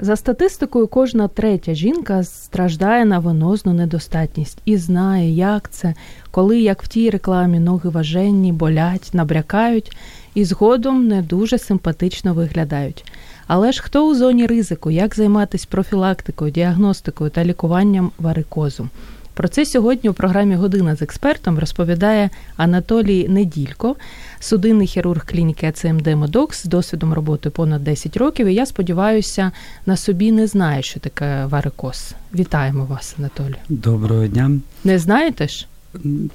За статистикою, кожна третя жінка страждає на венозну недостатність і знає, як це, коли як в тій рекламі ноги важенні, болять, набрякають і згодом не дуже симпатично виглядають. Але ж хто у зоні ризику, як займатися профілактикою, діагностикою та лікуванням варикозу? Про це сьогодні у програмі Година з експертом розповідає Анатолій Неділько, судинний хірург клініки АЦМД Медокс з досвідом роботи понад 10 років. І я сподіваюся, на собі не знає, що таке варикоз. Вітаємо вас, Анатолій. Доброго дня. Не знаєте ж?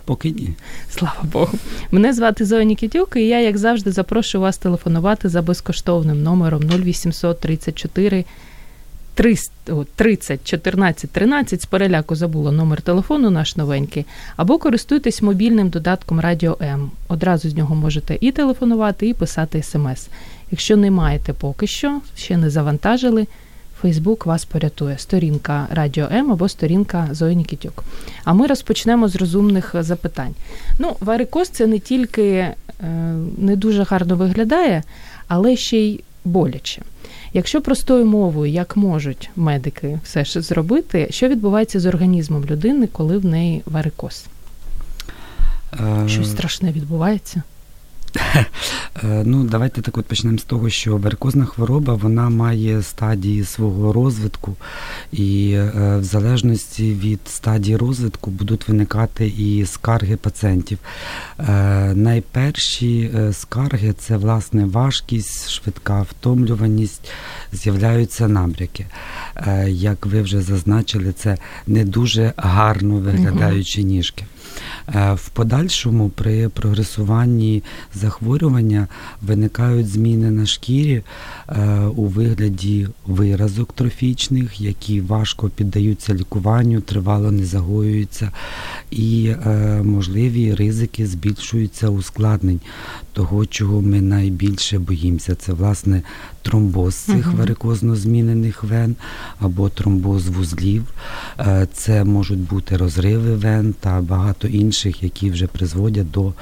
Поки ні. Слава Богу. Мене звати Зоя Нікітюк, і я, як завжди, запрошую вас телефонувати за безкоштовним номером 0800 34 30 14 13, з переляку забула номер телефону наш новенький, або користуйтесь мобільним додатком Радіо М. Одразу з нього можете і телефонувати, і писати смс. Якщо не маєте поки що, ще не завантажили, Фейсбук вас порятує. Сторінка Радіо М або сторінка Зої Нікітюк. А ми розпочнемо з розумних запитань. Ну, варикоз це не тільки е, не дуже гарно виглядає, але ще й боляче. Якщо простою мовою, як можуть медики все ж зробити, що відбувається з організмом людини, коли в неї варикоз? Е... Щось страшне відбувається? Е, ну, давайте так от почнемо з того, що варикозна хвороба вона має стадії свого розвитку, і е, в залежності від стадії розвитку будуть виникати і скарги пацієнтів. Е, найперші скарги це власне важкість, швидка втомлюваність, з'являються набряки. Як ви вже зазначили, це не дуже гарно виглядаючі ніжки. В подальшому при прогресуванні захворювання виникають зміни на шкірі е, у вигляді виразок трофічних, які важко піддаються лікуванню, тривало не загоюються, і е, можливі ризики збільшуються ускладнень того, чого ми найбільше боїмося. Це власне тромбоз цих uh варикозно змінених вен або тромбоз вузлів. Е, це можуть бути розриви вен та багато інших, які вже призводять до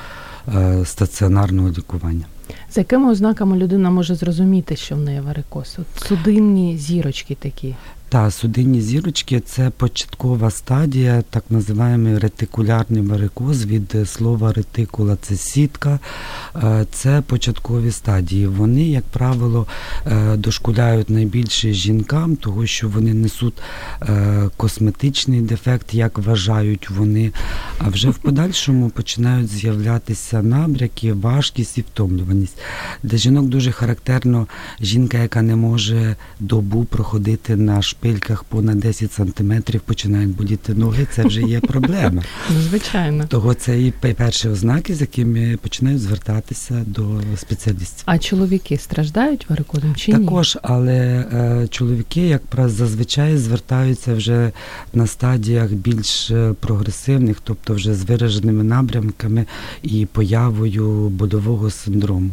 Е, стаціонарного лікування. За якими ознаками людина може зрозуміти, що в неї варикоз? От Судинні зірочки такі. Та судинні зірочки це початкова стадія, так називаємо ретикулярний варикоз від слова ретикула це сітка, е, це початкові стадії. Вони, як правило, е, дошкуляють найбільше жінкам, тому що вони несуть е, косметичний дефект, як вважають вони. А вже в подальшому починають з'являтися набряки, важкість і втомлюваність. Для жінок дуже характерно жінка, яка не може добу проходити на шпильках понад 10 сантиметрів починають боліти ноги, це вже є проблема. Ну, звичайно. Того це і перші ознаки, з якими починають звертатися до спеціалістів. А чоловіки страждають варикозом чи ні? Також, але е, чоловіки, як правило, зазвичай звертаються вже на стадіях більш е, прогресивних, тобто вже з вираженими напрямками і появою больового синдрому.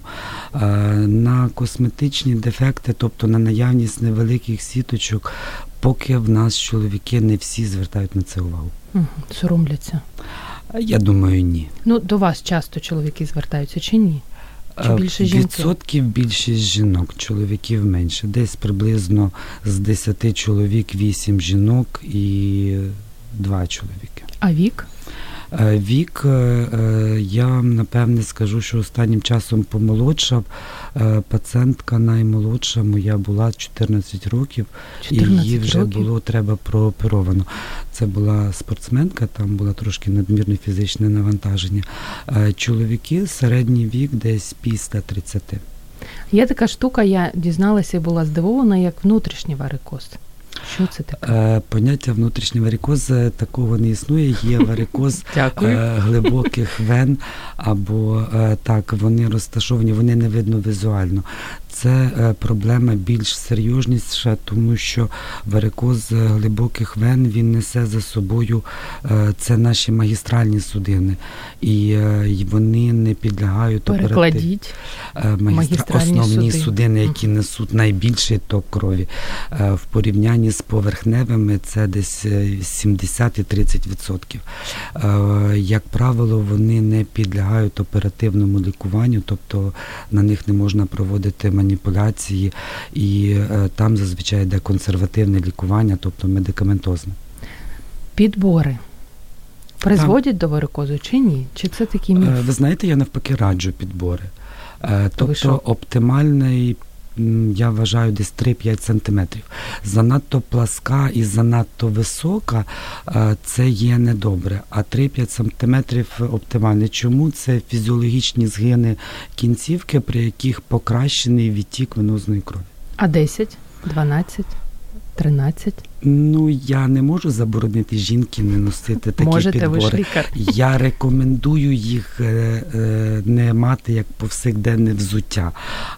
Е, на косметичні дефекти, тобто на наявність невеликих сіточок, поки в нас чоловіки не всі звертають на це увагу. Соромляться. Я думаю, ні. Ну, до вас часто чоловіки звертаються чи ні? Чи більше жінки? Відсотків більшість жінок, чоловіків менше. Десь приблизно з 10 чоловік 8 жінок і 2 чоловіки. А вік? Е, вік, е, е, я напевне скажу, що останнім часом помолодшав. Пацієнтка наймолодша моя була 14 років, 14 і її вже років? було треба прооперовано. Це була спортсменка, там була трошки надмірне фізичне навантаження. Чоловіки середній вік десь після 30. Є така штука, я дізналася і була здивована, як внутрішній варикоз. Що це таке? Е, поняття внутрішнього варикоз е, такого не існує. Є варикоз е, глибоких вен, або так вони розташовані, вони не видно візуально. Це е, проблема більш серйозніша, тому що варикоз глибоких вен він несе за собою е, це наші магістральні судини, і е, вони не підлягають Перекладіть. Магістра... Основні суди. судини, які несуть найбільший ток крові. В порівнянні з поверхневими це десь 70 і 30%. Як правило, вони не підлягають оперативному лікуванню, тобто на них не можна проводити маніпуляції, і е, там зазвичай йде консервативне лікування, тобто медикаментозне. Підбори призводять до варикозу чи ні? Чи це такі міф? Е, Ви знаєте, я навпаки раджу підбори. Е? Тобто оптимальний. Я вважаю десь 3-5 сантиметрів. Занадто пласка і занадто висока е, це є недобре. А 3-5 сантиметрів оптимальне. Чому це фізіологічні згини кінцівки, при яких покращений відтік венозної крові? А 10, 12, 13? Ну я не можу заборонити жінки не носити такі Можете, підбори. ви ж лікар. Я рекомендую їх е, е, не мати як повсякденне взуття,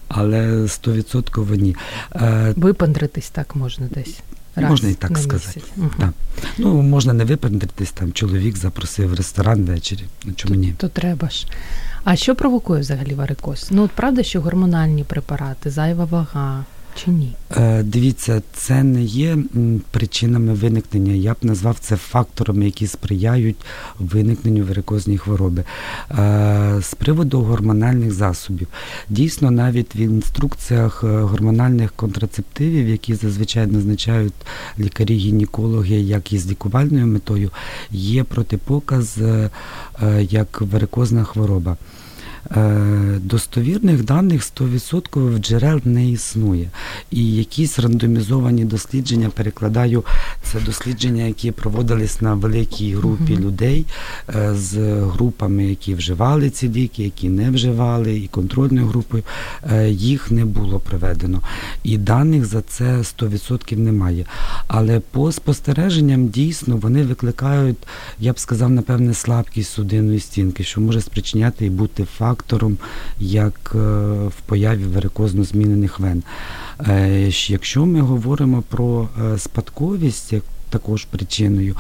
але стовідсотково ні. Е, Випандритись так можна десь. Раз Можна і так на сказати. Мгм. Так. Ну, можна не випендритись, там чоловік запросив в ресторан ввечері. Ну чому ні? То треба ж. А що провокує взагалі варикоз? Ну, от правда, що гормональні препарати, зайва вага чи ні? Е, Дивіться, це не є причинами виникнення. Я б назвав це факторами, які сприяють виникненню варикозної хвороби. Е, З приводу гормональних засобів, дійсно, навіть в інструкціях е, гормональних контрацептивів, які зазвичай назначають лікарі-гінекологи, як і з лікувальною метою, є протипоказ як варикозна хвороба. Е, Достовірних даних 100% джерел не існує. І якісь рандомізовані дослідження перекладаю. Це дослідження, які проводились на великій групі Мгм. людей е, з групами, які вживали ці ліки, які не вживали, і контрольною групою. Е, Їх не було проведено. І даних за це 100% немає. Але по спостереженням дійсно вони викликають, я б сказав, напевне, слабкість судинної стінки, що може спричиняти і бути фактором, як е, в появі варикозно змінених вен. Е, Якщо ми говоримо про е, спадковість, як також причиною.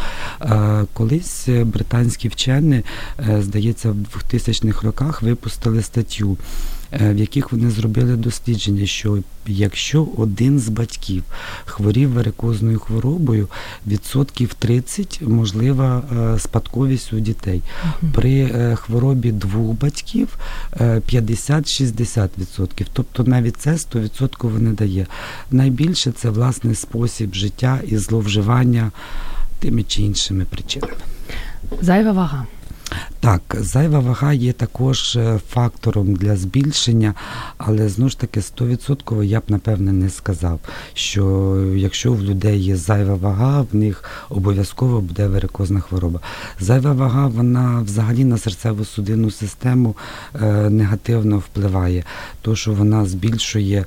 Колись британські вчені, здається, в 2000-х роках випустили статтю, в яких вони зробили дослідження, що якщо один з батьків хворів варикозною хворобою, відсотків 30 можлива е, спадковість у дітей. При е, хворобі двох батьків е, 50-60%. Тобто навіть це 100% не дає. Найбільше це власне спосіб життя і зловживання тими чи іншими причинами. Зайва вага. Так, зайва вага є також е, фактором для збільшення, але знову ж таки 100% я б напевне не сказав, що якщо в людей є зайва вага, в них обов'язково буде варикозна хвороба. Зайва вага вона взагалі на серцево-судинну систему е, негативно впливає, то що вона збільшує,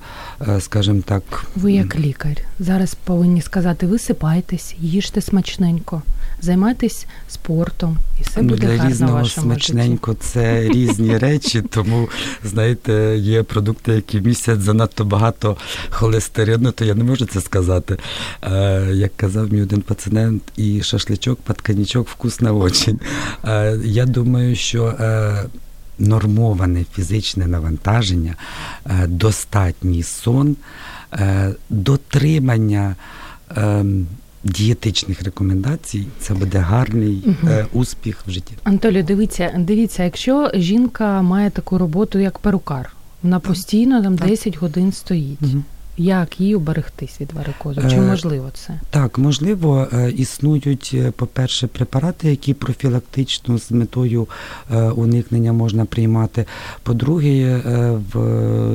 е, скажімо так, Ви як лікар. Зараз повинні сказати: висипайтесь, їжте смачненько, займайтесь спортом, і все ну, буде для різного смачненько це різні речі, тому знаєте, є продукти, які містять занадто багато холестерину, то я не можу це сказати. Е, як казав мій один пацієнт, і шашличок, патканічок вкусно очень. Е, я думаю, що. Е, Нормоване фізичне навантаження, е, достатній сон, е, дотримання ем, дієтичних рекомендацій це буде гарний е, успіх в житті. Антолі, дивіться, дивіться, якщо жінка має таку роботу, як перукар, вона постійно там Так. 10 годин стоїть. Як їй оберегтись від варикозу? Чи Е, можливо це? Так, можливо, е, існують, е, по-перше, препарати, які профілактично з метою уникнення можна приймати. По-друге,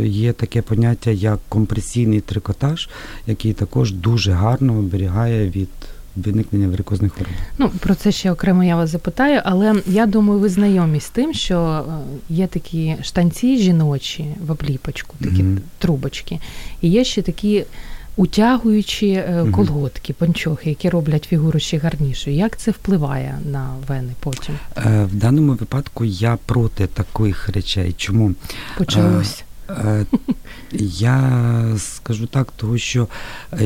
є таке поняття, як компресійний трикотаж, який також дуже гарно оберігає від виникнення варикозних хвороб. Ну про це ще окремо я вас запитаю, але я думаю, ви знайомі з тим, що е, є такі штанці жіночі в обліпочку, такі Мгм. трубочки, і є ще такі. Утягуючі е, колготки, панчохи, які роблять фігуру ще гарнішою. Як це впливає на вени потім? Е, В даному випадку я проти таких речей. Чому? Почалось. Е, я скажу так, тому що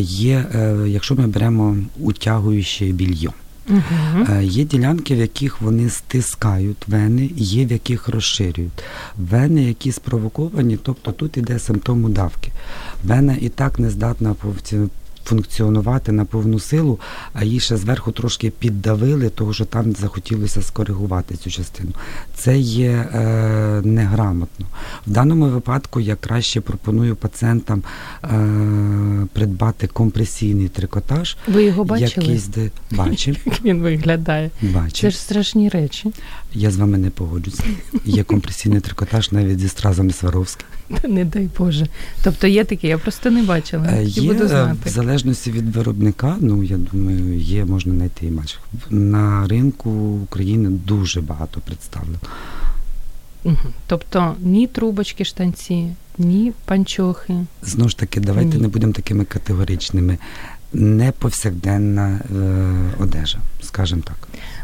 є, е, якщо ми беремо утягуюче більйо. Угу. Є ділянки, в яких вони стискають вени, є в яких розширюють. Вени, які спровоковані, тобто тут іде симптом удавки. Вена і так не здатна функціонувати на повну силу, а її ще зверху трошки піддавили, тому що там захотілося скоригувати цю частину. Це є е, неграмотно. В даному випадку я краще пропоную пацієнтам е, придбати компресійний трикотаж. Ви його бачили? Якийсь де бачив. Як він виглядає. Бачив. Це ж страшні речі. Я з вами не погоджуся. Є компресійний трикотаж навіть зі стразами Сваровським. Не дай Боже. Тобто є такі, я просто не бачила. Е, Є буду знати. в залежності від виробника, ну я думаю, є, можна знайти і матч. На ринку України дуже багато представлено. Угу. Тобто ні трубочки штанці, ні панчохи. Знову ж таки, давайте Ні. не будемо такими категоричними Не повсякденна е, одежа, скажімо так.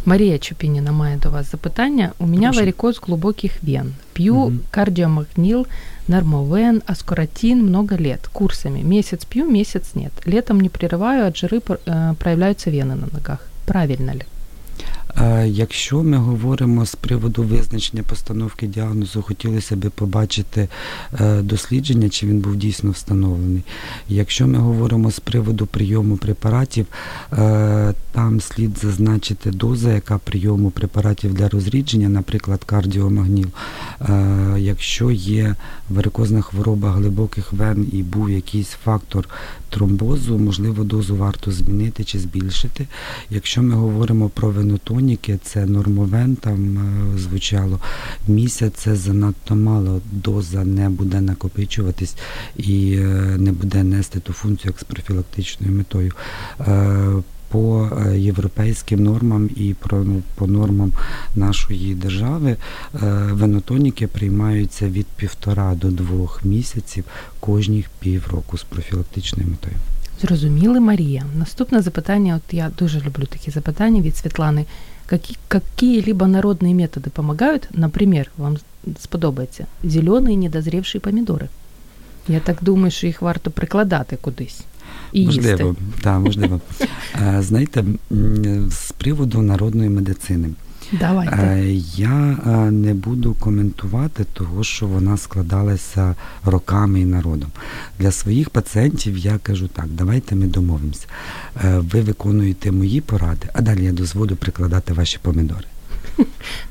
Марія Чупініна має до вас запитання. У мене Прошу. варикоз глубоких вен. Пью Мгм. кардиомагнил, нормовен, аскоратин много лет, курсами. Месяц пью, месяц нет. Летом не прерываю, от жиры э, проявляются вены на ногах. Правильно ли? Е, Якщо ми говоримо з приводу визначення постановки діагнозу, хотілося б побачити е, дослідження, чи він був дійсно встановлений. Якщо ми говоримо з приводу прийому препаратів, е, там слід зазначити доза, яка прийому препаратів для розрідження, наприклад, кардіомагніл. Якщо є варикозна хвороба глибоких вен і був якийсь фактор тромбозу, можливо, дозу варто змінити чи збільшити. Якщо ми говоримо про венотоніки, це нормовен, там е, звучало місяць, це занадто мало, доза не буде накопичуватись і е, не буде нести ту функцію як з профілактичною метою. По е, європейським нормам і ну, по нормам нашої держави е, венотоніки приймаються від півтора до двох місяців кожних півроку з профілактичною метою. Зрозуміли, Марія. Наступне запитання, от я дуже люблю такі запитання від Світлани. Какие, какие-либо народные методы помогают? Например, вам сподобається зелені недозрівші помідори. Я так думаю, що їх варто прикладати кудись. І можливо, їсти. так, можливо. Е, Знаєте, з приводу народної медицини. Давайте. Е, Я е, не буду коментувати того, що вона складалася роками і народом. Для своїх пацієнтів я кажу так, давайте ми домовимося. Ви виконуєте мої поради, а далі я дозволю прикладати ваші помідори.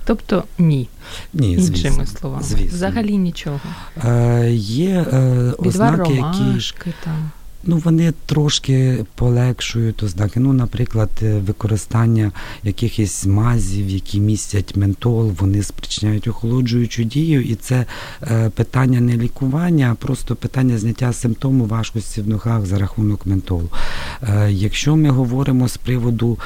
Тобто ні, Ні, іншими звісно. словами. звісно. Взагалі нічого. Е, Є е, ознаки, які ромашки там. Ну, вони трошки полегшують ознаки. Ну, наприклад, е, використання якихось мазів, які містять ментол, вони спричиняють охолоджуючу дію, і це е, питання не лікування, а просто питання зняття симптому важкості в ногах за рахунок ментолу. Е, якщо ми говоримо з приводу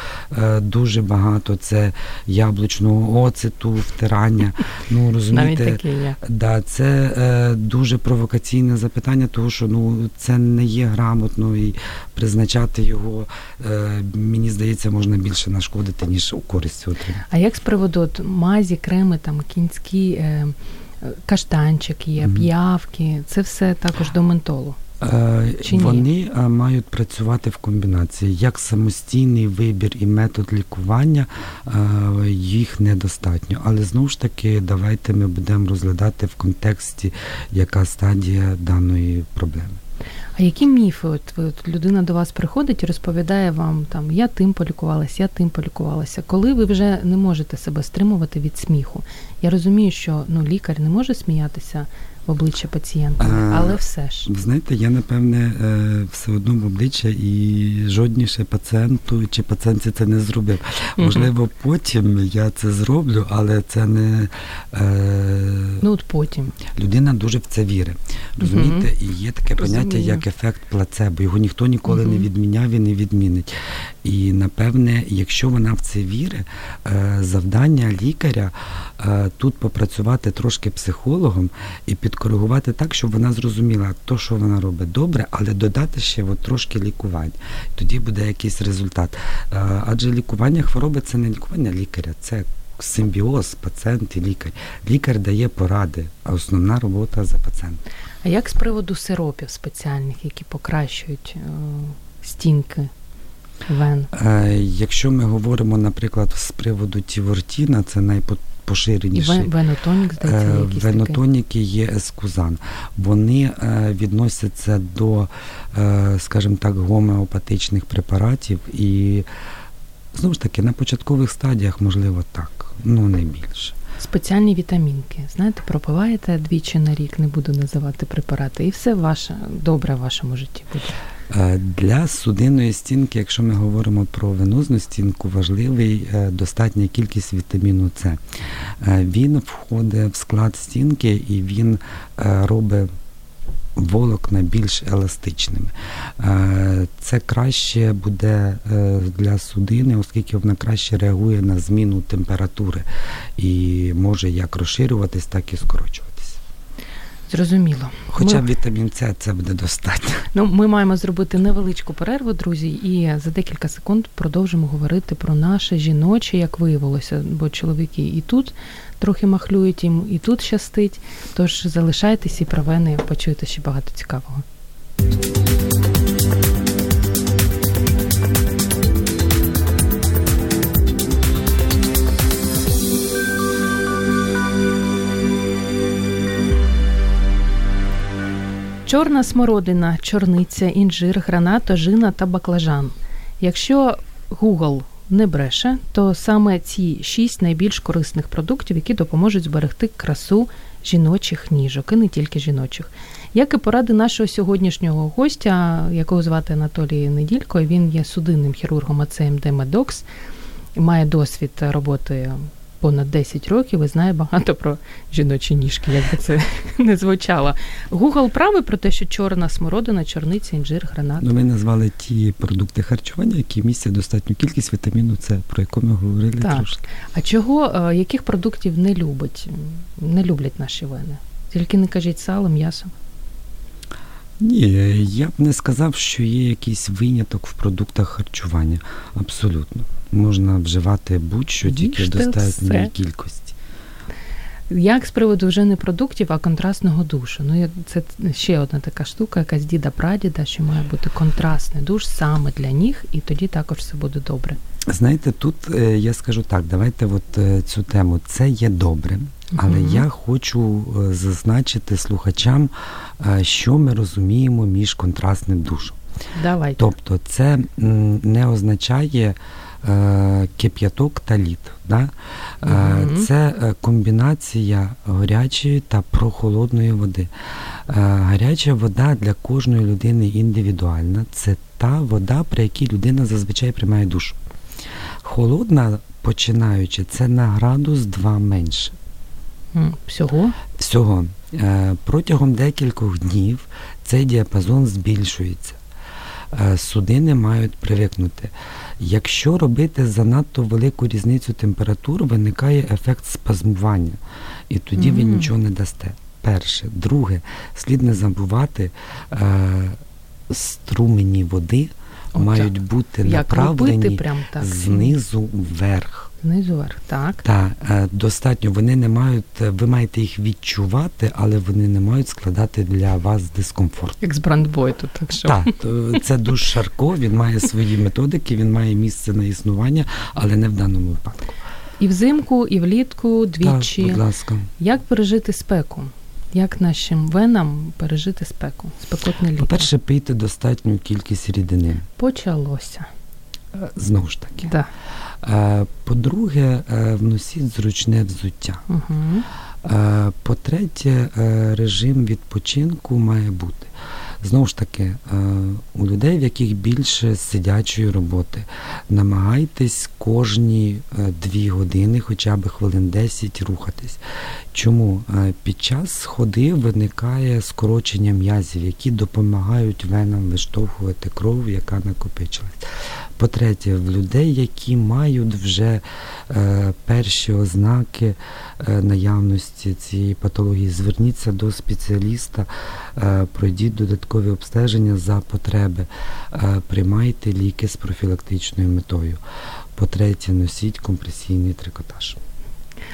дуже багато, це яблучного оцету, втирання, ну Навіть розумієте. є. Да, це дуже провокаційне запитання, тому що ну це не є грамотно і призначати його, е, мені здається, можна більше нашкодити, ніж у користь отримати. А як з приводу от, мазі, креми, там кінські, е, каштанчик є, п'явки, це все також до ментолу. Е, Чи? Вони е, мають працювати в комбінації. Як самостійний вибір і метод лікування їх недостатньо. Але знову ж таки, давайте ми будемо розглядати в контексті, яка стадія даної проблеми. А які міфи? От, от людина до вас приходить і розповідає вам там я тим полікувалася, я тим полікувалася. Коли ви вже не можете себе стримувати від сміху? Я розумію, що ну лікар не може сміятися в обличчя пацієнта, але все ж. Знаєте, я напевне е, все одно в обличчя і жодніше пацієнту чи пацієнтці це не зробив. Можливо, потім я це зроблю, але це не е, Ну от потім. людина дуже в це вірить. Розумієте, і є таке поняття як ефект плацебо. Його ніхто ніколи не відміняв і не відмінить. І напевне, якщо вона в це вірить, е, завдання лікаря е, тут попрацювати трошки психологом і підкоригувати так, щоб вона зрозуміла, то, що вона робить добре, але додати ще от трошки лікувань. Тоді буде якийсь результат. Е, Адже лікування хвороби це не лікування лікаря, це симбіоз пацієнт і лікар. Лікар дає поради, а основна робота за пацієнтом. А як з приводу сиропів спеціальних, які покращують е, стінки вен? Е, Якщо ми говоримо, наприклад, з приводу Тівортіна, це І найпоширеніший. вен- венотонік, здається, якісь. Венотоніки є ескузан. Вони е, відносяться до, е, скажімо так, гомеопатичних препаратів і знову ж таки на початкових стадіях, можливо, так, ну не більше. Спеціальні вітамінки. Знаєте, пропиваєте двічі на рік, не буду називати препарати, і все ваше добре в вашому житті буде. Е, Для судинної стінки, якщо ми говоримо про венозну стінку, важливий е, достатня кількість вітаміну С. Е, Він входить в склад стінки і він робить волокна більш еластичними. Е, Це краще буде е, для судини, оскільки вона краще реагує на зміну температури і може як розширюватись, так і скорочуватись. Зрозуміло. Хоча Ми- вітамін С це буде достатньо. Ну, ми маємо зробити невеличку перерву, друзі, і за декілька секунд продовжимо говорити про наше жіноче, як виявилося, бо чоловіки і тут трохи махлюють їм, і тут щастить. Тож залишайтесь і про вени почуєте ще багато цікавого. Чорна смородина, чорниця, інжир, гранат, ожина та баклажан. Якщо Google не бреше, то саме ці шість найбільш корисних продуктів, які допоможуть зберегти красу жіночих ніжок, і не тільки жіночих. Як і поради нашого сьогоднішнього гостя, якого звати Анатолій Неділько, він є судинним хірургом АЦМД Медокс, має досвід роботи понад 10 років і знає багато про жіночі ніжки, як би це не звучало. Google правий про те, що чорна смородина, чорниця, інжир, гранат. Ну, ми назвали ті продукти харчування, які містять достатню кількість вітаміну С, про яку ми говорили Так. трошки. А чого, е, яких продуктів не любить, не люблять наші вени? Тільки не кажіть сало, м'ясо. Ні, я б не сказав, що є якийсь виняток в продуктах харчування. Абсолютно. Можна вживати будь-що, тільки в достатній кількості. Як з приводу вже не продуктів, а контрастного душу? Ну, це ще одна така штука, яка з діда прадіда, що має бути контрастний душ саме для ніг, і тоді також все буде добре. Знаєте, тут е, я скажу так, давайте от е, цю тему. Це є добре, але Мгм. я хочу е, зазначити слухачам, що ми розуміємо між контрастним душем. Давайте. Тобто це не означає кип'яток та лід. Да? Е, Мгм. Це е, комбінація гарячої та прохолодної води. Е, Гаряча вода для кожної людини індивідуальна. Це та вода, при якій людина зазвичай приймає душ. Холодна, починаючи, це на градус 2 менше. Всього? Всього Е, протягом декількох днів цей діапазон збільшується. Е, Судини мають привикнути. Якщо робити занадто велику різницю температур, виникає ефект спазмування, і тоді ви нічого не дасте. Перше. Друге, слід не забувати, е, струмені води О, мають так. бути Як направлені прям так? знизу вверх. Знизу вверх, так. Так, е, достатньо. Вони не мають, е, ви маєте їх відчувати, але вони не мають складати для вас дискомфорт. Як з брандбойту, так що. Так, це душ Шарко, він має свої методики, він має місце на існування, але не в даному випадку. І взимку, і влітку, двічі. Так, будь ласка. Як пережити спеку? Як нашим венам пережити спеку? Спекотне літо. По-перше, пийте достатню кількість рідини. Почалося. Е, Знову ж таки. Да. Е, По-друге, е, вносіть зручне взуття. Угу. Е, По-третє, режим відпочинку має бути. Знову ж таки, у людей, в яких більше сидячої роботи, намагайтесь кожні дві години, хоча б хвилин 10 рухатись. Чому? Під час ходи виникає скорочення м'язів, які допомагають венам виштовхувати кров, яка накопичилась. По-третє, в людей, які мають вже е, перші ознаки е, наявності цієї патології, зверніться до спеціаліста, е, пройдіть додаткові обстеження за потреби, е, приймайте ліки з профілактичною метою. По-третє, носіть компресійний трикотаж.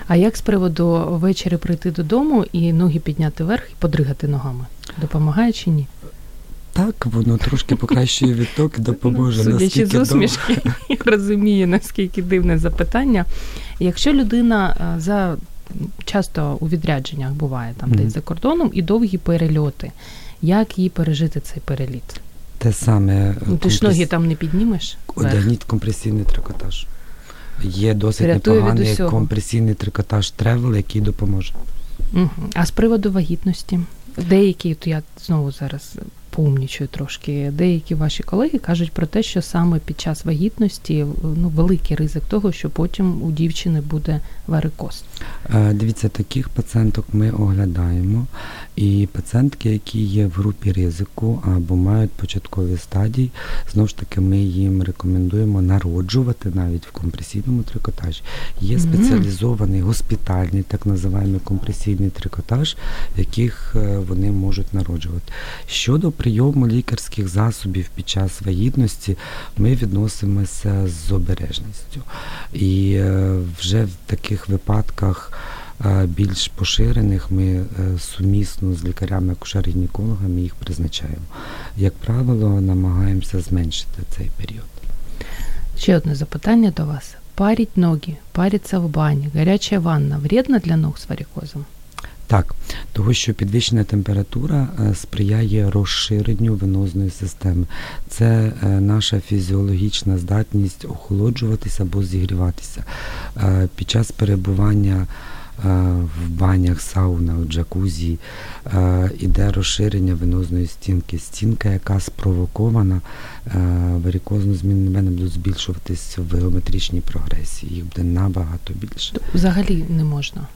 А як з приводу ввечері прийти додому і ноги підняти вверх і подригати ногами? Допомагає чи ні? Так, воно трошки покращує відток і допоможе. Судячи наскільки з усмішки, я розумію, наскільки дивне запитання. Якщо людина е, за часто у відрядженнях буває там Мгм. десь за кордоном і довгі перельоти, як їй пережити цей переліт? Те саме Ну, ти ж ноги там не піднімеш? Одягніть компресійний трикотаж. Є досить Рятує непоганий компресійний трикотаж тревел, який допоможе. Мгм. А з приводу вагітності, деякі, от я знову зараз поумнічую трошки, деякі ваші колеги кажуть про те, що саме під час вагітності ну, великий ризик того, що потім у дівчини буде варикоз. Е, Дивіться, таких пацієнток ми оглядаємо. І пацієнтки, які є в групі ризику або мають початкові стадії, знову ж таки, ми їм рекомендуємо народжувати навіть в компресійному трикотажі. Є спеціалізований госпітальний, так називаємо компресійний трикотаж, в яких е, вони можуть народжувати. Щодо прийому лікарських засобів під час вагітності, ми відносимося з обережністю. І е, вже в таких випадках е, більш поширених ми е, сумісно з лікарями акушер-гінекологами їх призначаємо. Як правило, намагаємося зменшити цей період. Ще одне запитання до вас. Парить ноги, париться в бані, гаряча ванна вредна для ног з варикозом? Так, того що підвищена температура е, сприяє розширенню венозної системи. Це е, наша фізіологічна здатність охолоджуватися або зігріватися. Е, Під час перебування в банях, саунах, джакузі іде розширення венозної стінки. Стінка, яка спровокована варикозно зміни мене будуть збільшуватись в геометричній прогресії. Їх буде набагато більше. Взагалі не можна.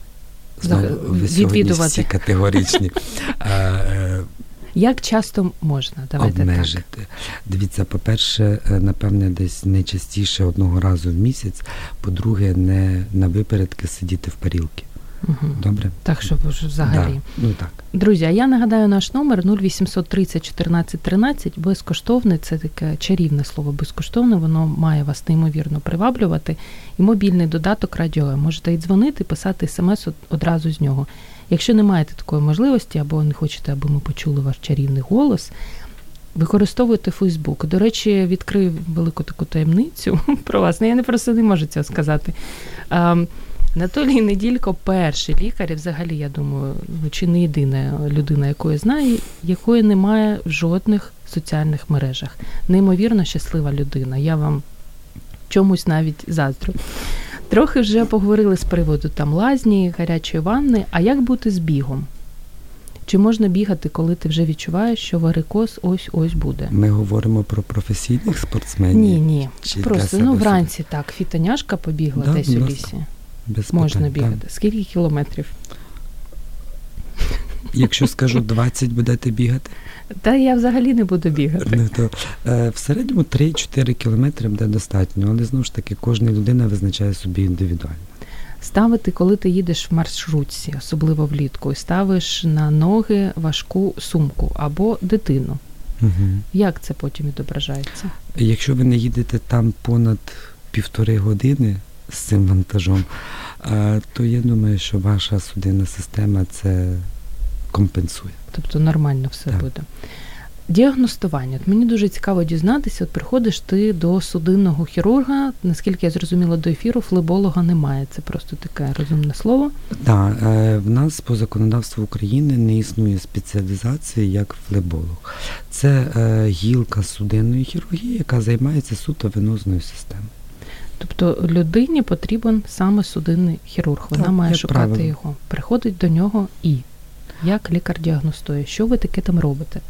Відвідувати. всі категоричні. Е, Як часто можна? Давайте обмежити. Дивіться, по-перше, е, напевне, десь не частіше одного разу в місяць. По-друге, не на випередки сидіти в парілки. Угу. Добре? Так, щоб вже взагалі. Да. Ну так. Друзі, а я нагадаю наш номер 0800 30 14 13. Безкоштовний, це таке чарівне слово безкоштовне, воно має вас неймовірно приваблювати. І мобільний додаток Радіо Можете і дзвонити, писати смс одразу з нього. Якщо не маєте такої можливості або не хочете, аби ми почули ваш чарівний голос, використовуйте Фейсбук. До речі, відкрив велику таку таємницю про вас. Ну, я не просто не можу цього сказати. Анатолій Неділько перший лікар, і взагалі, я думаю, ну, чи не єдина людина, яку я знаю, якої немає в жодних соціальних мережах. Неймовірно щаслива людина. Я вам чомусь навіть заздрю. Трохи вже поговорили з приводу там лазні, гарячої ванни. А як бути з бігом? Чи можна бігати, коли ти вже відчуваєш, що варикоз ось-ось буде? Ми говоримо про професійних спортсменів. Ні, ні. Чи Просто ну вранці так, фітоняшка побігла Да, десь у лісі. Без Можна питань, бігати. так. Скільки кілометрів? Якщо скажу 20, будете бігати, Та я взагалі не буду бігати. ну, то е, в середньому 3-4 кілометри буде достатньо, але знову ж таки кожна людина визначає собі індивідуально. Ставити, коли ти їдеш в маршрутці, особливо влітку, і ставиш на ноги важку сумку або дитину. Угу. Як це потім відображається? Якщо ви не їдете там понад півтори години з цим вантажом, то я думаю, що ваша судинна система це компенсує. Тобто нормально все Так. буде. Діагностування. От мені дуже цікаво дізнатися, от приходиш ти до судинного хірурга, наскільки я зрозуміла до ефіру, флеболога немає. Це просто таке розумне слово. Так, е, в нас по законодавству України не існує спеціалізації як флеболог. Це е, гілка судинної хірургії, яка займається суто венозною системою. Тобто людині потрібен саме судинний хірург. Вона Так, має шукати правило. його. Приходить до нього і як лікар діагностує, що ви таке там робите?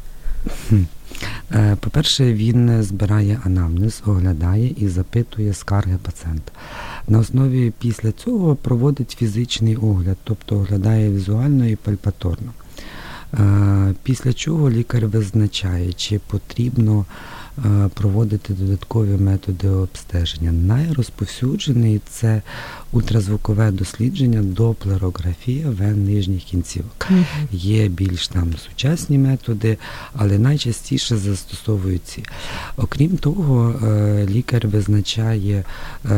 Е, По-перше, він збирає анамнез, оглядає і запитує скарги пацієнта. На основі після цього проводить фізичний огляд, тобто оглядає візуально і пальпаторно. Е, Після чого лікар визначає, чи потрібно проводити додаткові методи обстеження. Найрозповсюджений це ультразвукове дослідження, доплерографія вен нижніх кінцівок. Є більш там сучасні методи, але найчастіше застосовують ці. Окрім того, е, лікар визначає е,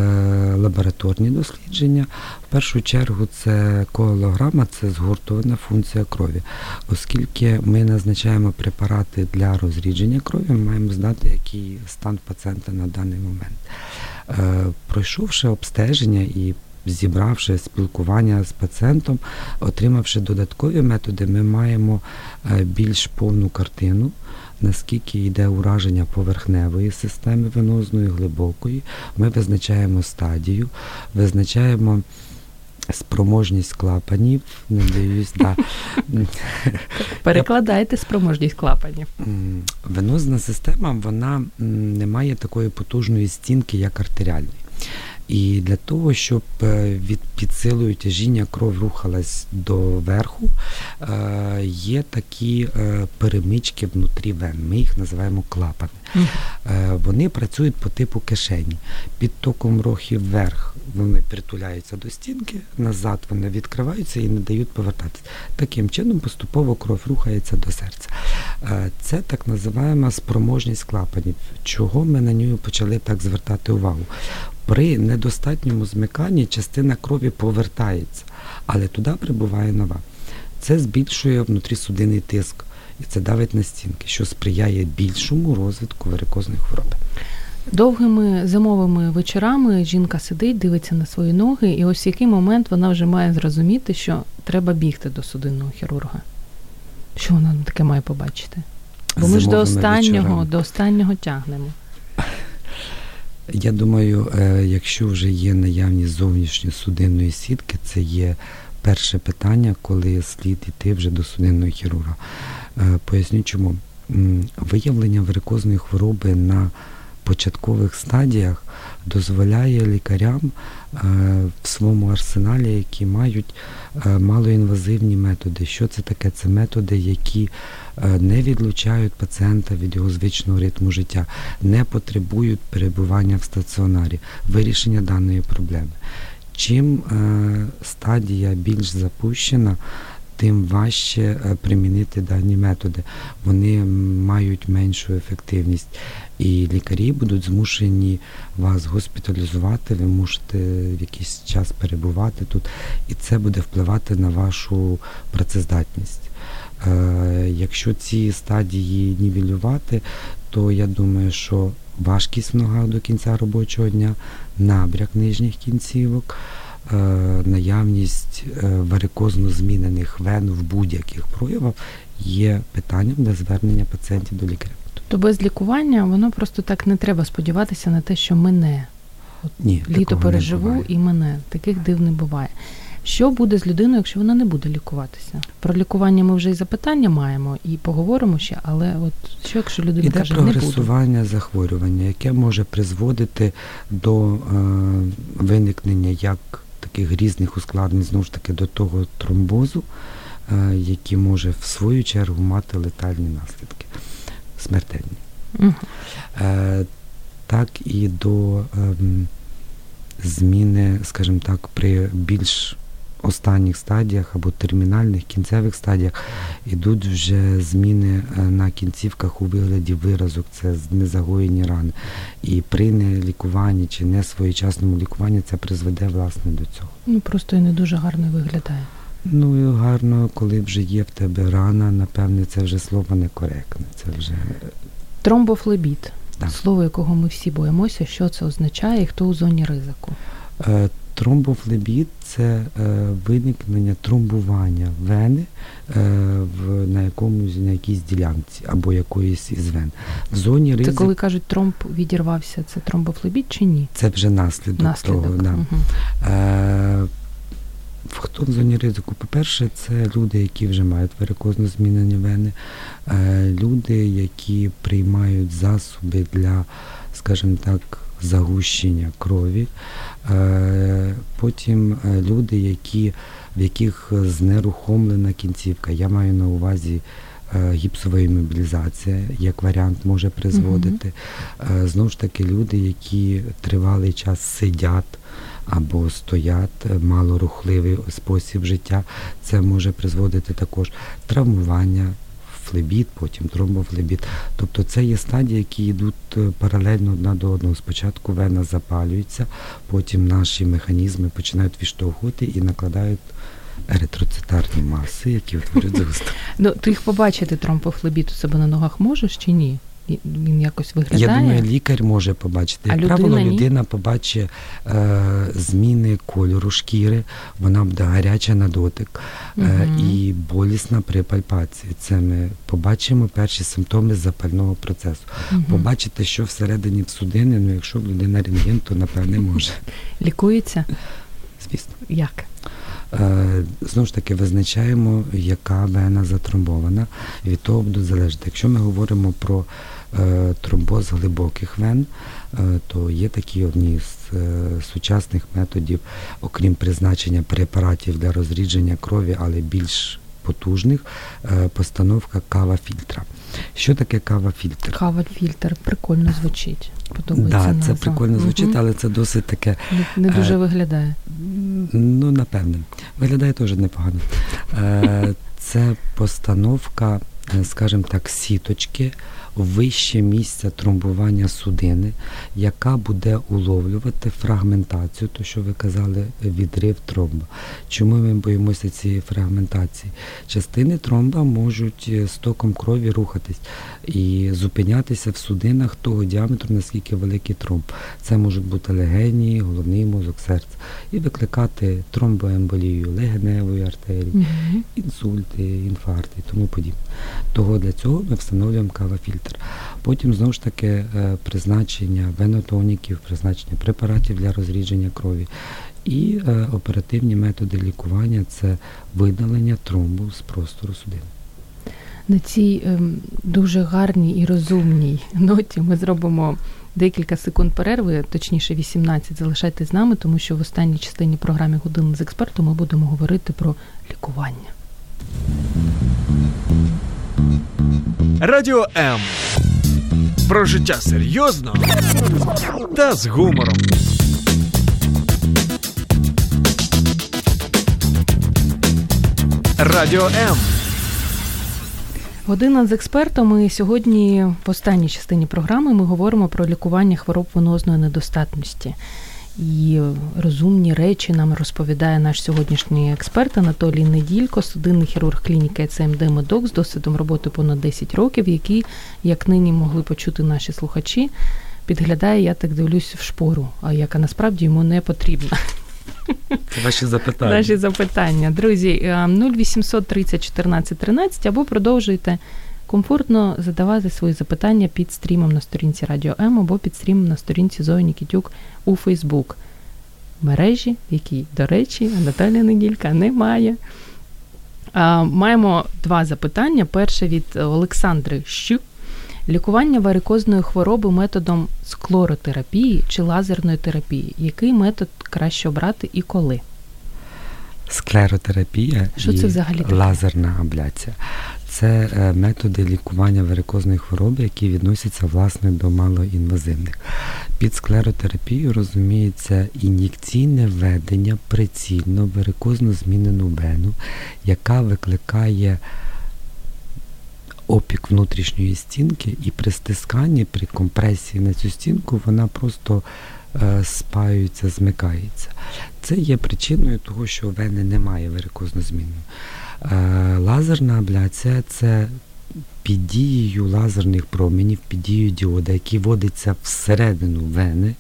лабораторні дослідження. В першу чергу це коалограма, це згуртована функція крові. Оскільки ми назначаємо препарати для розрідження крові, ми маємо знати, який стан пацієнта на даний момент. Е, Пройшовши обстеження і зібравши спілкування з пацієнтом, отримавши додаткові методи, ми маємо е, більш повну картину, наскільки йде ураження поверхневої системи венозної, глибокої. Ми визначаємо стадію, визначаємо спроможність клапанів, надіюсь, да. Перекладайте спроможність клапанів. Венозна система вона не має такої потужної стінки, як артеріальний. І для того, щоб е, від під силою тяжіння кров рухалась до верху, е, є такі е, перемички внутрі вен. Ми їх називаємо клапани. Вони працюють по типу кишені. Під током рухів вверх вони притуляються до стінки, назад вони відкриваються і не дають повертатися. Таким чином поступово кров рухається до серця. Е, Це так називаємо спроможність клапанів. Чого ми на нього почали так звертати увагу? При недостатньому змиканні частина крові повертається, але туди прибуває нова. Це збільшує внутрісудинний тиск і це давить на стінки, що сприяє більшому розвитку варикозної хвороби. Довгими зимовими вечорами жінка сидить, дивиться на свої ноги, і ось в який момент вона вже має зрозуміти, що треба бігти до судинного хірурга. Що вона таке має побачити? Бо ми ж до останнього, вечорами. до останнього тягнемо. Я думаю, е, якщо вже є наявність зовнішньої судинної сітки, це є перше питання, коли слід йти вже до судинного хірурга. Е, Поясню чому. Виявлення варикозної хвороби на початкових стадіях дозволяє лікарям е, в своєму арсеналі, які мають е, малоінвазивні методи. Що це таке? Це методи, які е, не відлучають пацієнта від його звичного ритму життя, не потребують перебування в стаціонарі, вирішення даної проблеми. Чим стадія більш запущена, тим важче е, примінити дані методи. Вони мають меншу ефективність. І лікарі будуть змушені вас госпіталізувати, ви можете в якийсь час перебувати тут, і це буде впливати на вашу працездатність. Е, якщо ці стадії нівелювати, то я думаю, що важкість в ногах до кінця робочого дня, набряк нижніх кінцівок, наявність е, варикозно змінених вен в будь-яких проявах є питанням для звернення пацієнтів до лікаря. Тобто без лікування воно просто так не треба сподіватися на те, що мене. Ні, Літо переживу і мене. Таких див не буває. Що буде з людиною, якщо вона не буде лікуватися? Про лікування ми вже і запитання маємо, і поговоримо ще, але от що якщо людина Іде каже, не буду? прогресування захворювання, яке може призводити до е, виникнення як таких різних ускладнень, знову ж таки, до того тромбозу, е, який може в свою чергу мати летальні наслідки, смертельні. Угу. Так і до ем, зміни, скажімо так, при більш останніх стадіях або термінальних кінцевих стадіях ідуть вже зміни е, на кінцівках у вигляді виразок, це незагоєні рани. І при нелікуванні чи не своєчасному лікуванні це призведе власне до цього. Ну просто і не дуже гарно виглядає. Ну і гарно, коли вже є в тебе рана, напевне, це вже слово некоректне. Це вже Тромбофлебіт, Так. слово якого ми всі боїмося, що це означає і хто у зоні ризику. Тромбофлебіт це е, виникнення тромбування вени е, в, на якомусь на якійсь ділянці або якоїсь із вен. В зоні Це коли кажуть, тромб відірвався, це тромбофлебіт чи ні? це вже наслідок, Наслідок. того. Да. Мгм. Е, хто в зоні ризику? По-перше, це люди, які вже мають варикозно змінені вени, е, люди, які приймають засоби для, скажімо так, загущення крові. Е, Потім е, люди, які, в яких знерухомлена кінцівка. Я маю на увазі Е, гіпсова імобілізація як варіант може призводити. Угу. Знову ж таки, люди, які тривалий час сидять або стоять, малорухливий спосіб життя, це може призводити також травмування. Флебіт, потім тромбофлебіт. Тобто це є стадії, які йдуть паралельно одна до одного. Спочатку вена запалюється, потім наші механізми починають відштовхувати і накладають еритроцитарні маси, які утворюють згусток. Ну, ти їх побачити тромбофлебіт у себе на ногах можеш чи ні? Він якось виглядає? Я думаю, лікар може побачити. Як а правило, людина, людина побачить е, зміни кольору шкіри, вона буде гаряча на дотик угу. е, і болісна при пальпації. Це ми побачимо перші симптоми запального процесу. Угу. Побачити, що всередині в судини, ну якщо людина рентген, то напевне може. Лікується? Звісно. Як? Е, знову ж таки, визначаємо, яка вена затромбована, від того буде залежати. Якщо ми говоримо про е, тромбоз глибоких вен, е, то є такі одні з сучасних методів, окрім призначення препаратів для розрідження крові, але більш потужних, постановка кава-фільтра. Що таке кава-фільтр? Кава-фільтр прикольно звучить. Подобається да, назва. це прикольно звучить, угу. але це досить таке. Не, не дуже е, виглядає. Ну, напевне. Виглядає теж непогано. Е, Це постановка, е, скажімо так, сіточки вище місця тромбування судини, яка буде уловлювати фрагментацію, то що ви казали, відрив тромба. Чому ми боїмося цієї фрагментації? Частини тромба можуть е, з током крові рухатись і зупинятися в судинах того діаметру, наскільки великий тромб. Це можуть бути легені, головний мозок, серця, і викликати тромбоемболію легеневої артерії, інсульти, інфаркти і тому подібне. Того для цього ми встановлюємо кавафільтр фільтр. Потім знову ж таки е, призначення венотоніків, призначення препаратів для розрідження крові. І е, оперативні методи лікування це видалення тромбу з простору судин. На цій е, дуже гарній і розумній ноті ми зробимо декілька секунд перерви, точніше 18. Залишайтесь з нами, тому що в останній частині програми Години з експертом ми будемо говорити про лікування. Радіо М. Про життя серйозно та з гумором. Радіо М. Година з експертом. І сьогодні в останній частині програми ми говоримо про лікування хвороб венозної недостатності. І розумні речі нам розповідає наш сьогоднішній експерт Анатолій Неділько, судинний хірург клініки ЦМД Медок з досвідом роботи понад 10 років, який, як нині могли почути наші слухачі, підглядає, я так дивлюсь, в шпору, а яка насправді йому не потрібна. Це ваші запитання. Наші запитання. Друзі, 0800 30 14 13 або продовжуйте комфортно задавати свої запитання під стрімом на сторінці Радіо М або під стрімом на сторінці Зої Нікітюк у Фейсбук. Мережі, якій, до речі, Анатолія Неділька немає. А, Маємо два запитання. Перше від Олександри Щук. Лікування варикозної хвороби методом склоротерапії чи лазерної терапії. Який метод краще обрати і коли? Склеротерапія Що це взагалі лазерна абляція. Це е, методи лікування варикозної хвороби, які відносяться власне до малоінвазивних. Під склеротерапією розуміється ін'єкційне введення прицільно варикозно змінену вену, яка викликає опік внутрішньої стінки, і при стисканні, при компресії на цю стінку вона просто е, спаюється, змикається. Це є причиною того, що вени немає варикозно змінної. Е, лазерна абляція це під дією лазерних променів, під дією діода, який вводиться всередину вени.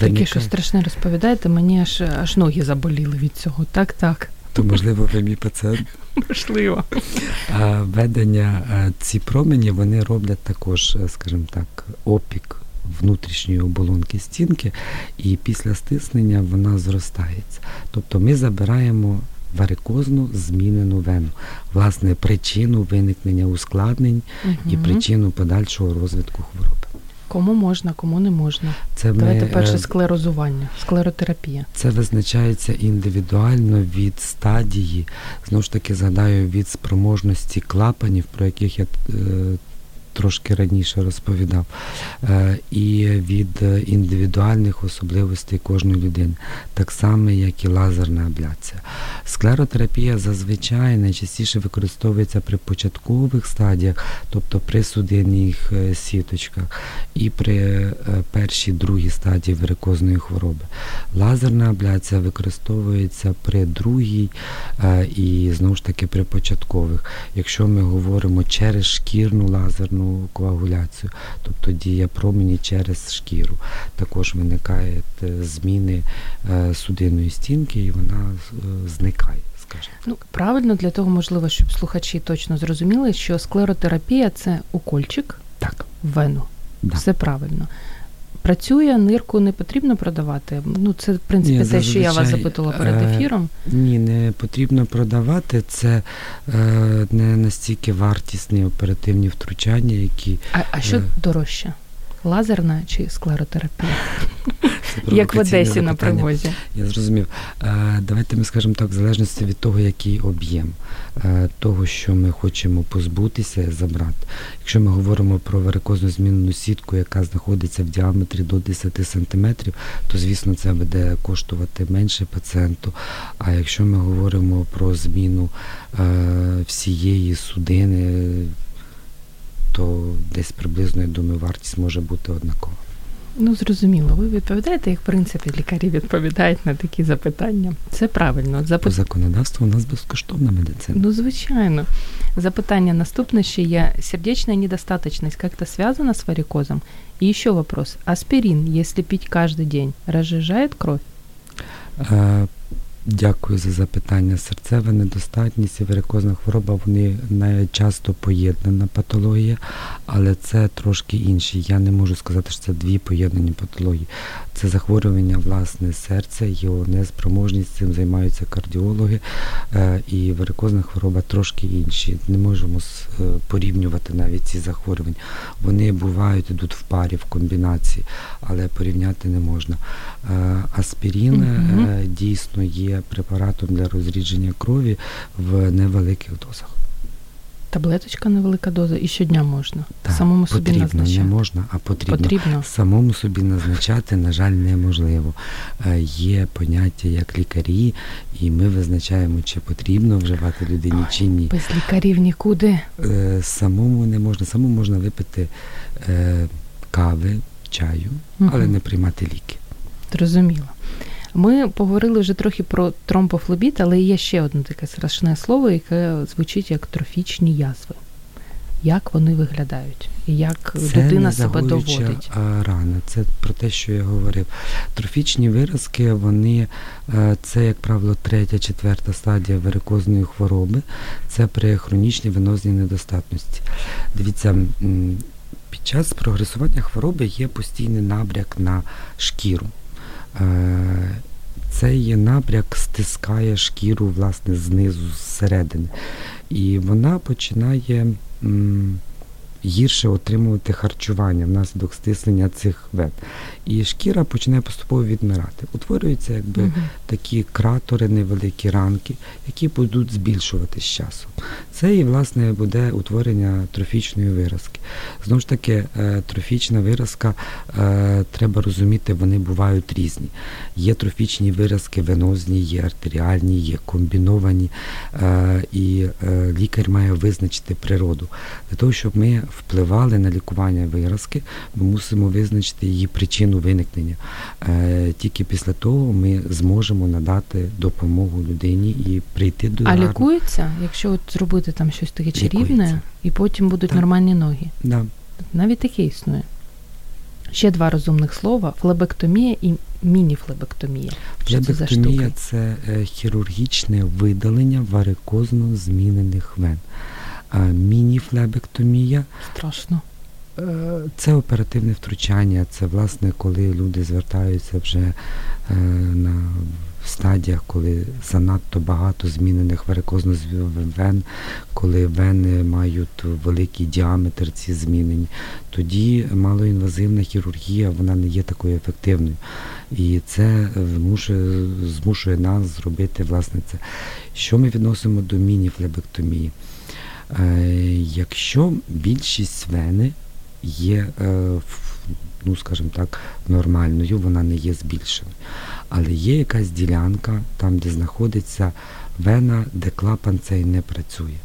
Таке що страшне розповідаєте, мені аж аж ноги заболіли від цього. Так, так. То, можливо, ви мій пацієнт. Можливо. Ведення ці промені вони роблять також, е, скажімо так, опік внутрішньої оболонки стінки, і після стиснення вона зростається. Тобто ми забираємо варикозну змінену вену, власне, причину виникнення ускладнень угу. і причину подальшого розвитку хвороби. Кому можна, кому не можна. Це Давайте ми, перше е, склерозування, склеротерапія. Це визначається індивідуально від стадії. Знову ж таки, згадаю від спроможності клапанів, про яких я е, трошки раніше розповідав, е, і від індивідуальних особливостей кожної людини, так само, як і лазерна абляція. Склеротерапія зазвичай найчастіше використовується при початкових стадіях, тобто при судинних е, сіточках, і при е, першій другій стадії варикозної хвороби. Лазерна абляція використовується при другій і знову ж таки при початкових. Якщо ми говоримо через шкірну лазерну коагуляцію, тобто дія промені через шкіру, також виникають е, зміни е, судинної стінки і вона е, зникає. Ну, правильно, для того можливо, щоб слухачі точно зрозуміли, що склеротерапія це укольчик Так, в вену. да. Все правильно. Працює, нирку не потрібно продавати. Ну, це, в принципі, Ні, те, що я вас запитала перед е, ефіром. Ні, не потрібно продавати. Це е, не настільки вартісні оперативні втручання, які А, а що е. дорожче? Лазерна чи склеротерапія? Як в Одесі на привозі. Я зрозумів. Е, Давайте ми скажемо так, в залежності від того, який об'єм е, того, що ми хочемо позбутися, забрати. Якщо ми говоримо про варикозну змінну сітку, яка знаходиться в діаметрі до 10 см, то звісно це буде коштувати менше пацієнту. А якщо ми говоримо про зміну е, всієї судини, то десь приблизно, я думаю, вартість може бути однакова. Ну, зрозуміло, ви відповідаєте, як в принципі лікарі відповідають на такі запитання. Це правильно. По Запит... законодавству у нас безкоштовна медицина. Ну, звичайно. Запитання наступне ще є. Сердечная недостаточность как-то связана с варикозом? И еще вопрос. Аспирин, если пить каждый день, разжижает кровь? Дякую за запитання. Серцева недостатність і варикозна хвороба вони не часто поєднана патологія, але це трошки інші. Я не можу сказати, що це дві поєднані патології. Це захворювання власне серця, його неспроможність, цим займаються кардіологи, е, і варикозна хвороба трошки інші. Не можемо е, порівнювати навіть ці захворювання. Вони бувають, йдуть в парі, в комбінації, але порівняти не можна. Е, Аспірин Мгм. е, дійсно є препаратом для розрідження крові в невеликих дозах. Таблеточка невелика доза і щодня можна. Так, Самому собі потрібно, назначати. не можна, а потрібно. Потрібно. Самому собі назначати, на жаль, неможливо. Е, Є поняття як лікарі, і ми визначаємо, чи потрібно вживати людині, чи ні. Без лікарів нікуди. Самому не можна. Самому можна випити кави, чаю, але Мгм. не приймати ліки. Зрозуміло. Ми поговорили вже трохи про тромбофлебіт, але є ще одне таке страшне слово, яке звучить як трофічні язви. Як вони виглядають? І як Це людина себе доводить? рана. Це про те, що я говорив. Трофічні виразки, вони е, це, як правило, третя, четверта стадія варикозної хвороби. Це при хронічній венозній недостатності. Дивіться, під час прогресування хвороби є постійний набряк на шкіру. Е, Цей напряк стискає шкіру власне знизу, зсередини. І вона починає м, гірше отримувати харчування внаслідок стиснення цих вен. І шкіра починає поступово відмирати. Утворюються якби Мгм. такі кратери, невеликі ранки, які будуть збільшувати з часом. Це і власне буде утворення трофічної виразки. Знову ж таки, е, трофічна виразка, е, треба розуміти, вони бувають різні. Є трофічні виразки венозні, є артеріальні, є комбіновані, е, і е, лікар має визначити природу. Для того, щоб ми впливали на лікування виразки, ми мусимо визначити її причину виникнення. Е, Тільки після того ми зможемо надати допомогу людині і прийти до А лікується, якщо от зробити там щось таке чарівне, і потім будуть Так. нормальні ноги. Да. Навіть таке існує. Ще два розумних слова: флебектомія і мініфлебектомія. Що це за Флебектомія це е, хірургічне видалення варикозно змінених вен. А мініфлебектомія Страшно. е, це оперативне втручання. Це власне коли люди звертаються вже е, на в стадіях, коли занадто багато змінених варикозних вен, коли вени мають великий діаметр, ці змінені, тоді малоінвазивна хірургія вона не є такою ефективною. І це змушує, змушує нас зробити власне це. Що ми відносимо до мініфлебектомії? Е, якщо більшість вени є, е, ну скажімо так, нормальною, вона не є збільшеною. Але є якась ділянка, там, де знаходиться вена, де клапан цей не працює.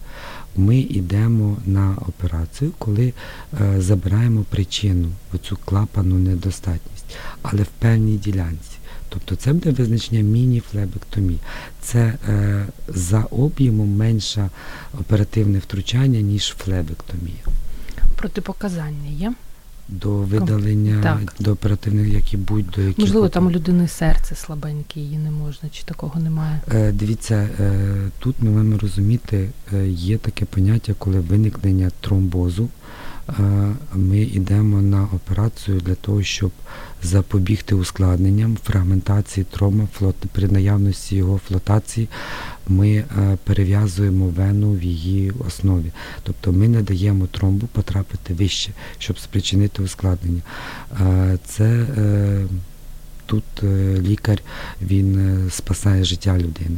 Ми йдемо на операцію, коли е, забираємо причину, оцю клапану недостатність, але в певній ділянці. Тобто це буде визначення міні-флебектомії. Це е, за об'ємом менше оперативне втручання, ніж флебектомія. Протипоказання є? До видалення, так. до оперативних, які будь-до яких. Можливо, там у людини серце слабеньке, її не можна, чи такого немає? Е, Дивіться, е, тут ми маємо розуміти, е, є таке поняття, коли виникнення тромбозу. Е, ми йдемо на операцію для того, щоб запобігти ускладненням фрагментації трома, флот, при наявності його флотації ми е, перев'язуємо вену в її основі. Тобто ми не даємо тромбу потрапити вище, щоб спричинити ускладнення. Е, це тут лікар він спасає життя людини.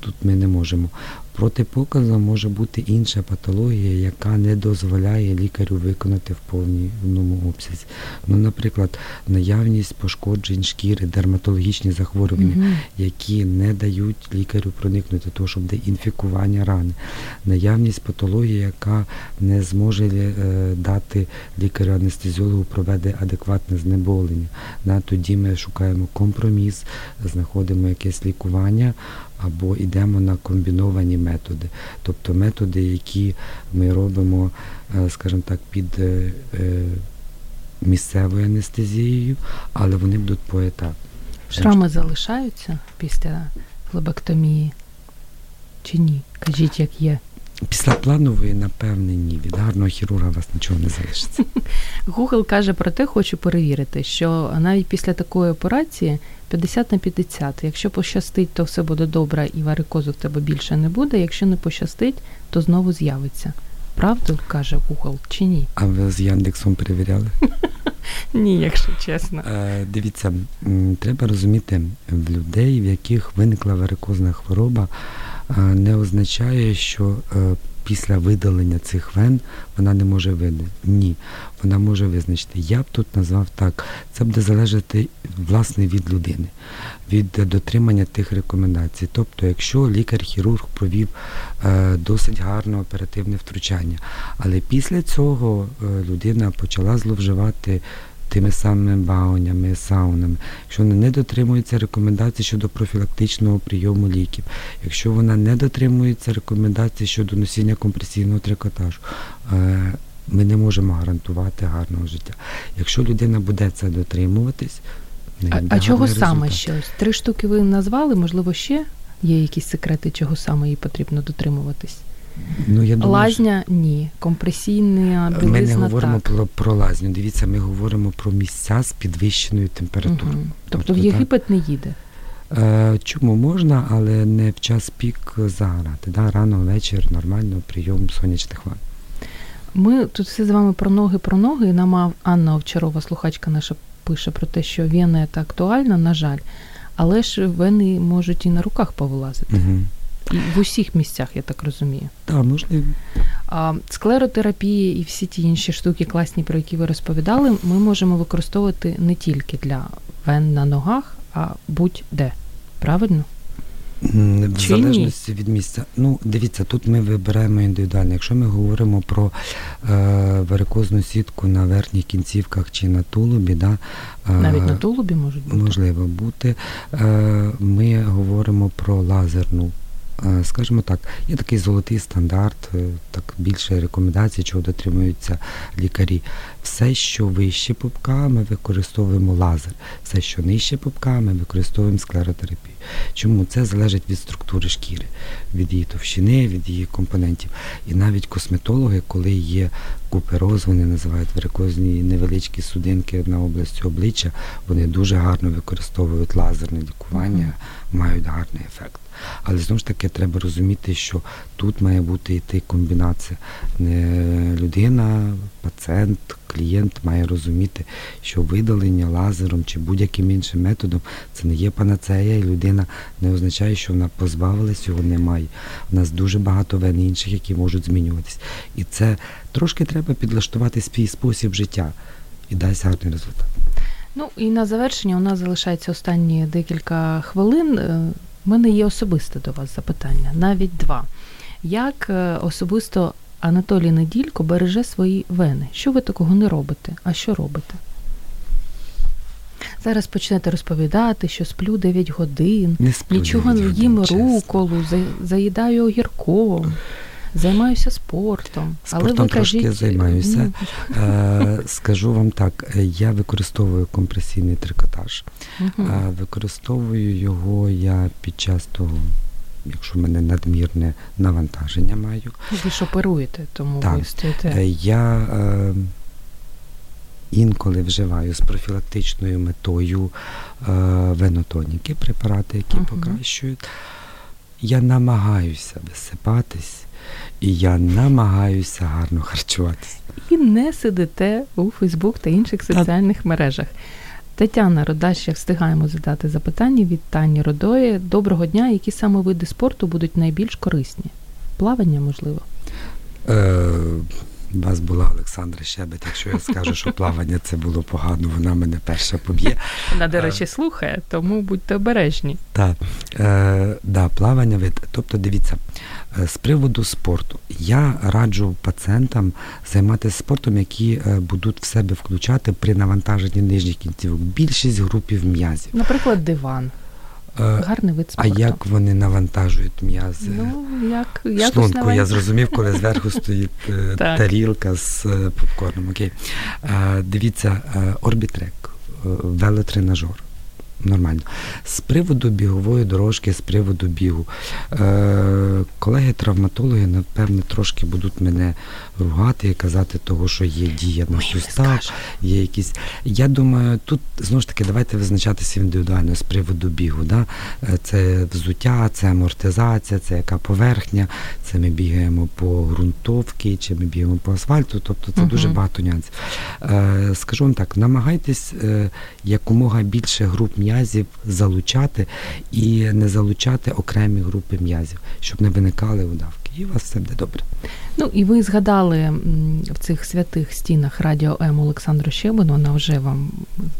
Тут ми не можемо. Протипоказом може бути інша патологія, яка не дозволяє лікарю виконати в повному обсязі. Ну, Наприклад, наявність пошкоджень шкіри, дерматологічні захворювання, угу. які не дають лікарю проникнути, того, щоб де інфікування рани, наявність патології, яка не зможе е, дати лікарю анестезіологу провести адекватне знеболення. На, тоді ми шукаємо компроміс, знаходимо якесь лікування або йдемо на комбіновані методи, тобто методи, які ми робимо, е, скажімо так, під е, е, місцевою анестезією, але вони будуть поетапно. Шрами залишаються після лобектомії чи ні? Кажіть, як є. Після планової, напевне, ні. Від гарного хірурга вас нічого не залишиться. Google каже про те, хочу перевірити, що навіть після такої операції 50 на 50. Якщо пощастить, то все буде добре і варикозу в тебе більше не буде. Якщо не пощастить, то знову з'явиться. Правду каже Google чи ні? А ви з Яндексом перевіряли? Ні, якщо чесно. Е, Дивіться, треба розуміти, в людей, в яких виникла варикозна хвороба, не означає, що е, після видалення цих вен вона не може видати. Ні, вона може визначити. Я б тут назвав так. Це буде залежати власне від людини, від дотримання тих рекомендацій. Тобто, якщо лікар-хірург провів е, досить гарне оперативне втручання, але після цього е, людина почала зловживати тими самими баунями, саунами, якщо вона не дотримується рекомендацій щодо профілактичного прийому ліків, якщо вона не дотримується рекомендацій щодо носіння компресійного трикотажу, е, ми не можемо гарантувати гарного життя. Якщо людина буде це дотримуватись, а, а чого саме щось? Три штуки ви назвали, можливо, ще є якісь секрети, чого саме їй потрібно дотримуватись? Ну, я думаю, Лазня ні. Компресійна білизна Ми не говоримо так. про про лазню. Дивіться, ми говоримо про місця з підвищеною температурою. Угу. Тобто, тобто в Єгипет так? не їде? Е, Чому можна, але не в час пік заграти. Да? Рано вечір, нормально, прийом сонячних ванн. Ми тут все з вами про ноги, про ноги. І нам Анна Овчарова, слухачка наша, пише про те, що вена це актуальна, на жаль, але ж вени можуть і на руках повилазити. Угу. І в усіх місцях, я так розумію. Так, можливо. А склеротерапії і всі ті інші штуки, класні, про які ви розповідали, ми можемо використовувати не тільки для вен на ногах, а будь-де. Правильно? В Чи залежності ні? від місця. Ну, дивіться, тут ми вибираємо індивідуально. Якщо ми говоримо про е, варикозну сітку на верхніх кінцівках чи на тулубі, да, е, навіть на тулубі можуть бути. можливо бути. Е, Ми говоримо про лазерну скажімо так, є такий золотий стандарт, е, так більше рекомендацій, чого дотримуються лікарі. Все, що вище пупка, ми використовуємо лазер, все, що нижче пупка, ми використовуємо склеротерапію. Чому це залежить від структури шкіри, від її товщини, від її компонентів. І навіть косметологи, коли є купероз, вони називають варикозні невеличкі судинки на області обличчя, вони дуже гарно використовують лазерне лікування, мають гарний ефект. Але знову ж таки треба розуміти, що тут має бути йти комбінація. Людина, пацієнт, клієнт має розуміти, що видалення лазером чи будь-яким іншим методом це не є панацея, і людина не означає, що вона позбавилась, його немає. У нас дуже багато вен інших, які можуть змінюватись. І це трошки треба підлаштувати свій спосіб життя і дасть гарний результат. Ну і на завершення у нас залишається останні декілька хвилин. У мене є особисте до вас запитання, навіть два. Як е, особисто Анатолій Неділько береже свої вени? Що ви такого не робите? А що робите? Зараз почнете розповідати, що сплю 9 годин, Не сплю нічого не їм чесно. руколу, за- заїдаю огірком, займаюся спортом. Але Спортом ви трошки кажіть, займаюся. ну, Е, Скажу вам так, я використовую компресійний трикотаж. Е, Використовую його я під час того, якщо в мене надмірне навантаження маю. Ви ж оперуєте, тому Так. ви стоїте. Е, Я е, інколи вживаю з профілактичною метою е, венотоніки, препарати, які Мгм. покращують. Я намагаюся висипатись, і я намагаюся гарно харчуватись. і не сидите у Фейсбук та інших соціальних мережах. Тетяна Родаща, встигаємо задати запитання від Тані Родої. Доброго дня. Які саме види спорту будуть найбільш корисні? Плавання, можливо. Е, у вас була Олександра Щебет. Якщо я скажу, що плавання це було погано, вона мене перша поб'є. Вона, до Е. речі, слухає, тому будьте обережні. Так, е, да, плавання вид. Тобто, дивіться, е, з приводу спорту, я раджу пацієнтам займатися спортом, які е, будуть в себе включати при навантаженні нижніх кінцівок. Більшість групів м'язів. Наприклад, диван. Е, Гарний вид а як вони навантажують м'язи? Ну, як, як Шлунку, я зрозумів, коли зверху стоїть е, тарілка з е, попкорном. Окей. Дивіться, орбітрек, велотренажер. Нормально. З приводу бігової дорожки, з приводу бігу. Е, колеги-травматологи, напевне, трошки будуть мене ругати і казати того, що є дія на їм сустав, є якісь. Я думаю, тут знову ж таки давайте визначатися індивідуально з приводу бігу. Да? Е, Це взуття, це амортизація, це яка поверхня, це ми бігаємо по ґрунтовці, чи ми бігаємо по асфальту. Тобто це Мгм. дуже багато нюансів. Е, Скажу вам так, намагайтесь е, якомога більше груп м'язів залучати і не залучати окремі групи м'язів, щоб не виникали удавки. І у вас все буде добре. Ну і ви згадали в цих святих стінах Радіо М Олександру Щебану. Вона вже вам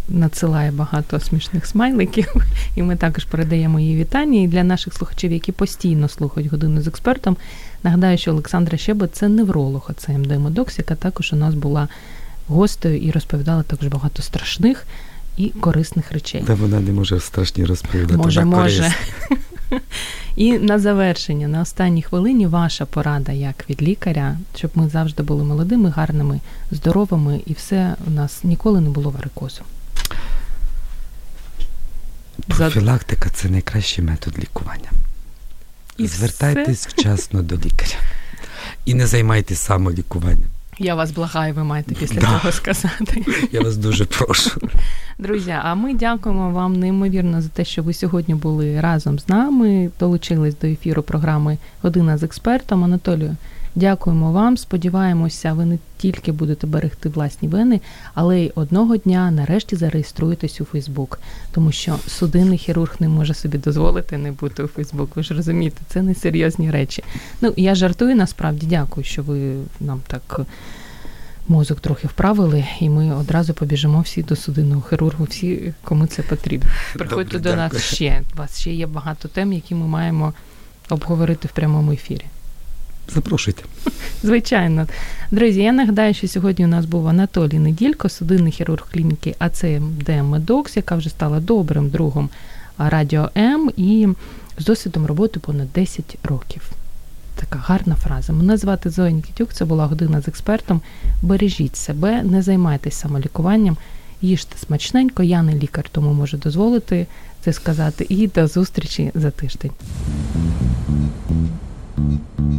надсилає багато смішних смайликів, і ми також передаємо їй вітання. І для наших слухачів, які постійно слухають годину з експертом, нагадаю, що Олександра Щебет це невролог, це МД Медокс, яка також у нас була гостею і розповідала також багато страшних і корисних речей. Та вона не може страшні розповідати. Може, може. І на завершення, на останній хвилині, ваша порада як від лікаря, щоб ми завжди були молодими, гарними, здоровими, і все у нас ніколи не було варикозу. Профілактика це найкращий метод лікування. І Звертайтесь вчасно до лікаря. І не займайтесь самолікуванням. Я вас благаю, ви маєте після Да. цього сказати. Я вас дуже прошу. Друзі, а ми дякуємо вам неймовірно за те, що ви сьогодні були разом з нами, долучились до ефіру програми Година з експертом. Анатолію, дякуємо вам. Сподіваємося, ви не тільки будете берегти власні вени, але й одного дня нарешті зареєструєтесь у Фейсбук, тому що судинний хірург не може собі дозволити не бути у Фейсбук. Ви ж розумієте, це не серйозні речі. Ну я жартую насправді. Дякую, що ви нам так мозок трохи вправили, і ми одразу побіжимо всі до судинного хірургу, всі, кому це потрібно. Приходьте Добре, до нас дякую. ще. У вас ще є багато тем, які ми маємо обговорити в прямому ефірі. Запрошуйте. Звичайно, друзі, я нагадаю, що сьогодні у нас був Анатолій Неділько, судинний хірург клініки АЦМД Медокс, яка вже стала добрим другом Радіо М і з досвідом роботи понад 10 років. Така гарна фраза. Мене звати Зоя Нікітюк, це була година з експертом. Бережіть себе, не займайтесь самолікуванням, їжте смачненько, я не лікар, тому можу дозволити це сказати. І до зустрічі за тиждень.